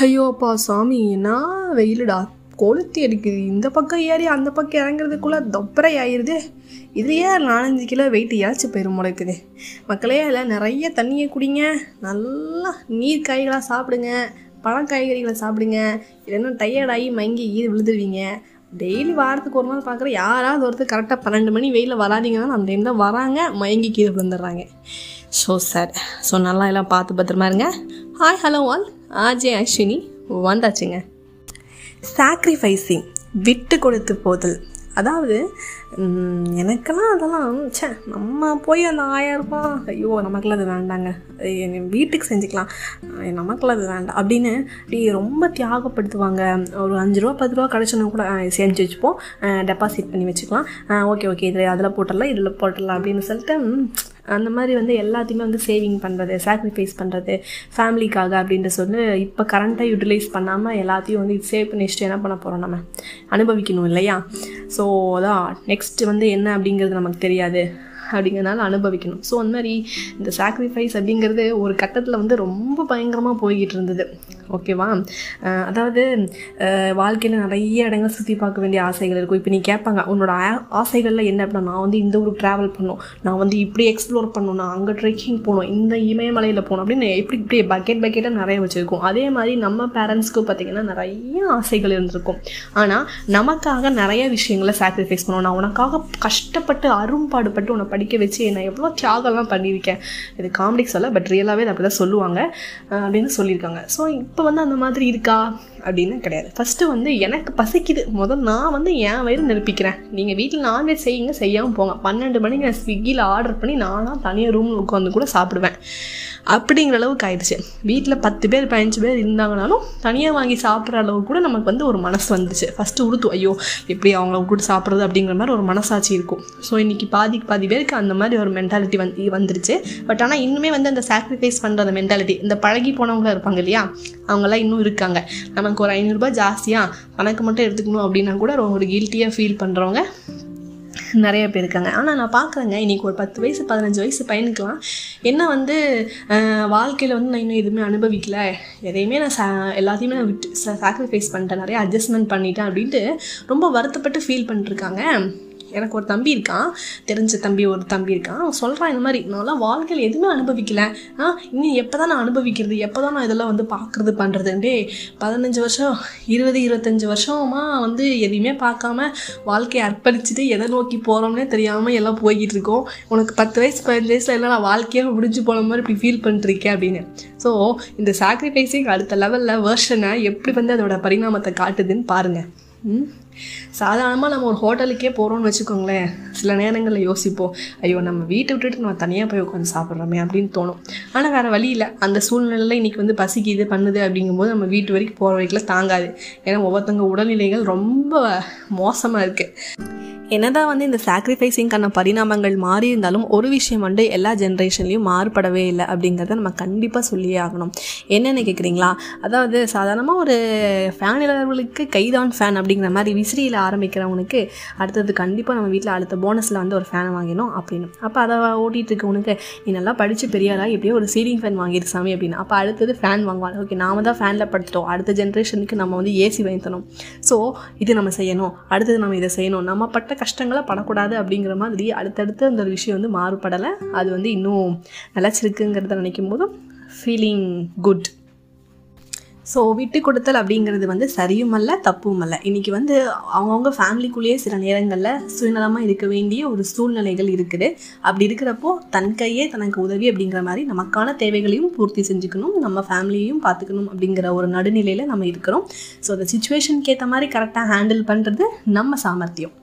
ஐயோப்பா சாமி என்ன வெயிலுடா. கொளுத்தி அடிக்குது. இந்த பக்கம் ஏறி அந்த பக்கம் இறங்குறதுக்குள்ளே தொப்பரை ஆயிடுது இதுலேயே நாலஞ்சு கிலோ வெயிட் இறச்சி போயிடும் முளைக்குது மக்களே அதில் நிறைய தண்ணியை குடிங்க. நல்லா நீர் காய்களாக சாப்பிடுங்க. பழம் காய்கறிகளை சாப்பிடுங்க. இல்லைன்னா டயர்டாகி மங்கி ஈது விழுந்துருவீங்க. டெய்லி வாரத்துக்கு ஒரு நாள் பார்க்குற யாராவது ஒருத்தர் கரெக்டாக பன்னெண்டு மணி வெயிலில் வராதிங்கன்னா அந்த டைம் தான் வராங்க மயங்கி கீழே விழுந்துடுறாங்க. ஸோ சார் ஸோ நல்லா எல்லாம் பார்த்து பத்திரமா இருங்க. Hi hello all RJ Ashwini வந்தாச்சுங்க. சாக்ரிஃபைஸிங் விட்டு கொடுத்து போதல். அதாவது எனக்கெல்லாம் அதெல்லாம் ச்சே நம்ம போய் அந்த ஆயிரரூபா ஐயோ நமக்குலாம் அது வேண்டாங்க. அது வீட்டுக்கு செஞ்சுக்கலாம். அஹ் நமக்கெல்லாம் அது வேண்டாம் அப்படின்னு அப்படி ரொம்ப தியாகப்படுத்துவாங்க. ஒரு அஞ்சு ரூபா பத்து ரூபா கிடச்சோன்னா கூட செஞ்சு வச்சுப்போம். டெபாசிட் பண்ணி வச்சுக்கலாம். ஓகே ஓகே இதில் அதில் போட்டுடலாம் இதில் போட்டுடலாம் அப்படின்னு சொல்லிட்டு அந்த மாதிரி வந்து எல்லாத்தையுமே வந்து சேவிங் பண்ணுறது சாக்ரிஃபைஸ் பண்ணுறது ஃபேமிலிக்காக அப்படின்ற சொல்லி இப்போ கரண்ட்டாக யூட்டிலைஸ் பண்ணாமல் எல்லாத்தையும் வந்து சேவ் பண்ணி வச்சுட்டு என்ன பண்ண போகிறோம் நம்ம? அனுபவிக்கணும் இல்லையா? ஸோ அதான் நெக்ஸ்ட் வந்து என்ன அப்படிங்கிறது நமக்கு தெரியாது. அப்படிங்கிறனால அனுபவிக்கணும். ஸோ அந்த மாதிரி இந்த சாக்ரிஃபைஸ் அப்படிங்கிறது ஒரு கட்டத்தில் வந்து ரொம்ப பயங்கரமாக போய்கிட்டு இருந்தது. ஓகேவா? அதாவது வாழ்க்கையில் நிறைய இடங்கள் சுற்றி பார்க்க வேண்டிய ஆசைகள் இருக்கும். இப்போ நீ கேட்பாங்க உன்னோட ஆ- என்ன அப்படின்னா நான் வந்து இந்த ஊருக்கு ட்ராவல் பண்ணணும். நான் வந்து இப்படி எக்ஸ்ப்ளோர் பண்ணணும். நான் அங்கே ட்ரெக்கிங் போகணும். இந்த இமயமலையில் போகணும். அப்படின்னு எப்படி இப்படி பக்கெட் பக்கெட்டாக நிறைய வச்சுருக்கோம். அதே மாதிரி நம்ம பேரண்ட்ஸ்க்கு பார்த்தீங்கன்னா நிறைய ஆசைகள் இருந்திருக்கும். ஆனால் நமக்காக நிறைய விஷயங்களை சாக்ரிஃபைஸ் பண்ணுவோம் நான் உனக்காக கஷ்டப்பட்டு அரும்பாடுபட்டு உன்னை படிக்க வச்சு நான் எவ்வளோ தியாகம்லாம் பண்ணியிருக்கேன். இது காமெடிக்கு சொல்ல பட் ரியலாகவே அதை அப்படி தான் சொல்லுவாங்க. அப்படின்னு சொல்லியிருக்காங்க. ஸோ இப்போ வந்து அந்த மாதிரி இருக்கா? அப்படின்னு கிடையாது. ஃபஸ்ட்டு வந்து எனக்கு பசிக்குது. முதல் நான் வந்து என் வயிறு நிரப்பிக்கிறேன். நீங்கள் வீட்டில் நான்வெஜ் செய்யுங்க செய்யாமல் போங்க. பன்னெண்டு மணிக்கு நான் ஸ்விக்கியில் ஆர்டர் பண்ணி நானாக தனியாக ரூமில் உட்காந்து கூட சாப்பிடுவேன். அப்படிங்கிற அளவுக்கு ஆயிடுச்சு. வீட்டில் பத்து பேர் பதினஞ்சு பேர் இருந்தாங்கனாலும் தனியாக வாங்கி சாப்பிட்ற அளவுக்கு கூட நமக்கு வந்து ஒரு மனசு வந்துச்சு. ஃபஸ்ட்டு உறுத்து ஐயோ எப்படி அவங்கள கூட சாப்பிட்றது? அப்படிங்கிற மாதிரி ஒரு மனசாட்சி இருக்கும். ஸோ இன்றைக்கி பாதிக்கு பாதி பேருக்கு அந்த மாதிரி ஒரு மென்டாலிட்டி வந்து வந்துருச்சு. பட் ஆனால் இன்னுமே வந்து அந்த சாக்ரிஃபைஸ் பண்ணுற அந்த மென்டாலிட்டி இந்த பழகி போனவங்க இருப்பாங்க இல்லையா? அவங்கெல்லாம் இன்னும் இருக்காங்க. நமக்கு ஒரு ஐநூறுரூபா ஜாஸ்தியாக கணக்கு மட்டும் எடுத்துக்கணும் அப்படின்னா கூட ஒரு கில்ட்டியாக ஃபீல் பண்ணுறவங்க நிறைய பேர் இருக்காங்க. ஆனால் நான் பார்க்குறேங்க. இன்றைக்கி ஒரு பத்து வயசு பதினஞ்சு வயசு பையனுக்கெலாம் என்ன வந்து வாழ்க்கையில் வந்து நான் இன்னும் எதுவுமே அனுபவிக்கலை. எதையுமே நான் சா எல்லாத்தையுமே நான் விட்டு சாக்ரிஃபைஸ் பண்ணிட்டேன். நிறைய அட்ஜஸ்ட்மெண்ட் பண்ணிட்டேன் அப்படின்ட்டு ரொம்ப வருத்தப்பட்டு ஃபீல் பண்ணிட்டுருக்காங்க எனக்கு ஒரு தம்பி இருக்கான். தெரிஞ்ச தம்பி ஒரு தம்பி இருக்கான். அவன் சொல்கிறான் இந்த மாதிரி நான்லாம் வாழ்க்கையில் எதுவுமே அனுபவிக்கல. ஆ இன்னும் எப்போ தான் நான் அனுபவிக்கிறது? எப்போ தான் நான் இதெல்லாம் வந்து பார்க்குறது பண்ணுறதுண்டே பதினஞ்சு வருஷம் இருபது இருபத்தஞ்சி வருஷமாக வந்து எதையுமே பார்க்காம வாழ்க்கையை அர்ப்பணிச்சுட்டு எதை நோக்கி போகிறோம்னே தெரியாமல் எல்லாம் போய்கிட்டு இருக்கோம். உனக்கு பத்து வயசு பதினஞ்சு வயசில் எல்லாம் நான் வாழ்க்கையாக முடிஞ்சு போன மாதிரி இப்படி ஃபீல் பண்ணிட்டுருக்கேன் அப்படின்னு. ஸோ இந்த சாக்ரிஃபைஸிங் அடுத்த லெவலில் வேர்ஷனை எப்படி வந்து அதோட பரிணாமத்தை காட்டுதுன்னு பாருங்கள் சாதாரணமாக நம்ம ஒரு ஹோட்டலுக்கே போகிறோம்னு வச்சுக்கோங்களேன். சில நேரங்களில் யோசிப்போம் ஐயோ நம்ம வீட்டை விட்டுட்டு நம்ம தனியாக போய் உட்காந்து சாப்பிட்றோமே அப்படின்னு தோணும். ஆனால் வேறு வழி இல்லை. அந்த சூழ்நிலையில் இன்றைக்கி வந்து பசிக்குது பண்ணுது அப்படிங்கும்போது நம்ம வீட்டு வரைக்கும் போகிற வரைக்கும் தாங்காது. ஏன்னா ஒவ்வொருத்தவங்க உடல்நிலைகள் ரொம்ப மோசமாக இருக்குது என்னதான் வந்து இந்த சாக்ரிஃபைஸிங்கான பரிணாமங்கள் மாறி இருந்தாலும் ஒரு விஷயம் வந்து எல்லா ஜென்ரேஷன்லையும் மாறுபடவே இல்லை அப்படிங்கிறத நம்ம கண்டிப்பாக சொல்லியே ஆகணும். என்னென்னு கேட்குறீங்களா அதாவது சாதாரணமாக ஒரு ஃபேன் கைதான் ஃபேன் அப்படிங்கிற மாதிரி விசிறியில் ஆரம்பிக்கிறவனுக்கு அடுத்தது கண்டிப்பாக நம்ம வீட்டில் அடுத்த போனஸில் வந்து ஒரு ஃபேனை வாங்கினோம் அப்படின்னு. அப்போ அதை ஓட்டிகிட்டு இருக்கவனுக்கு நீ நல்லா படித்து பெரியாரா? எப்படியோ ஒரு சீலிங் ஃபேன் வாங்கிடு சாமி அப்படின்னு. அப்போ அடுத்தது ஃபேன் வாங்குவாங்க ஓகே நாம தான் ஃபேனில் படுத்துட்டோம். அடுத்த ஜென்ரேஷனுக்கு நம்ம வந்து ஏசி வாங்கி தரணும். ஸோ இது நம்ம செய்யணும். அடுத்தது நம்ம இதை செய்யணும். நம்ம பட்ட கஷ்டங்களை படக்கூடாது அப்படிங்கிற மாதிரி அடுத்தடுத்து அந்த ஒரு விஷயம் வந்து மாறுபடலை. அது வந்து இன்னும் நிலச்சிருக்குங்கிறத நினைக்கும் போதும் ஃபீலிங் குட் ஸோ விட்டு கொடுத்தல் அப்படிங்கிறது வந்து சரியும் அல்ல தப்பும் அல்ல. இன்றைக்கி வந்து அவங்கவுங்க ஃபேமிலிக்குள்ளேயே சில நேரங்களில் சுயநலமாக இருக்க வேண்டிய ஒரு சூழ்நிலைகள் இருக்குது. அப்படி இருக்கிறப்போ தன் கையே தனக்கு உதவி அப்படிங்கிற மாதிரி நமக்கான தேவைகளையும் பூர்த்தி செஞ்சுக்கணும் நம்ம ஃபேமிலியையும் பார்த்துக்கணும் அப்படிங்கிற ஒரு நடுநிலையில் நம்ம இருக்கிறோம். ஸோ அந்த சுச்சுவேஷனுக்கு ஏற்ற மாதிரி கரெக்டாக ஹேண்டில் பண்ணுறது நம்ம சாமர்த்தியம்.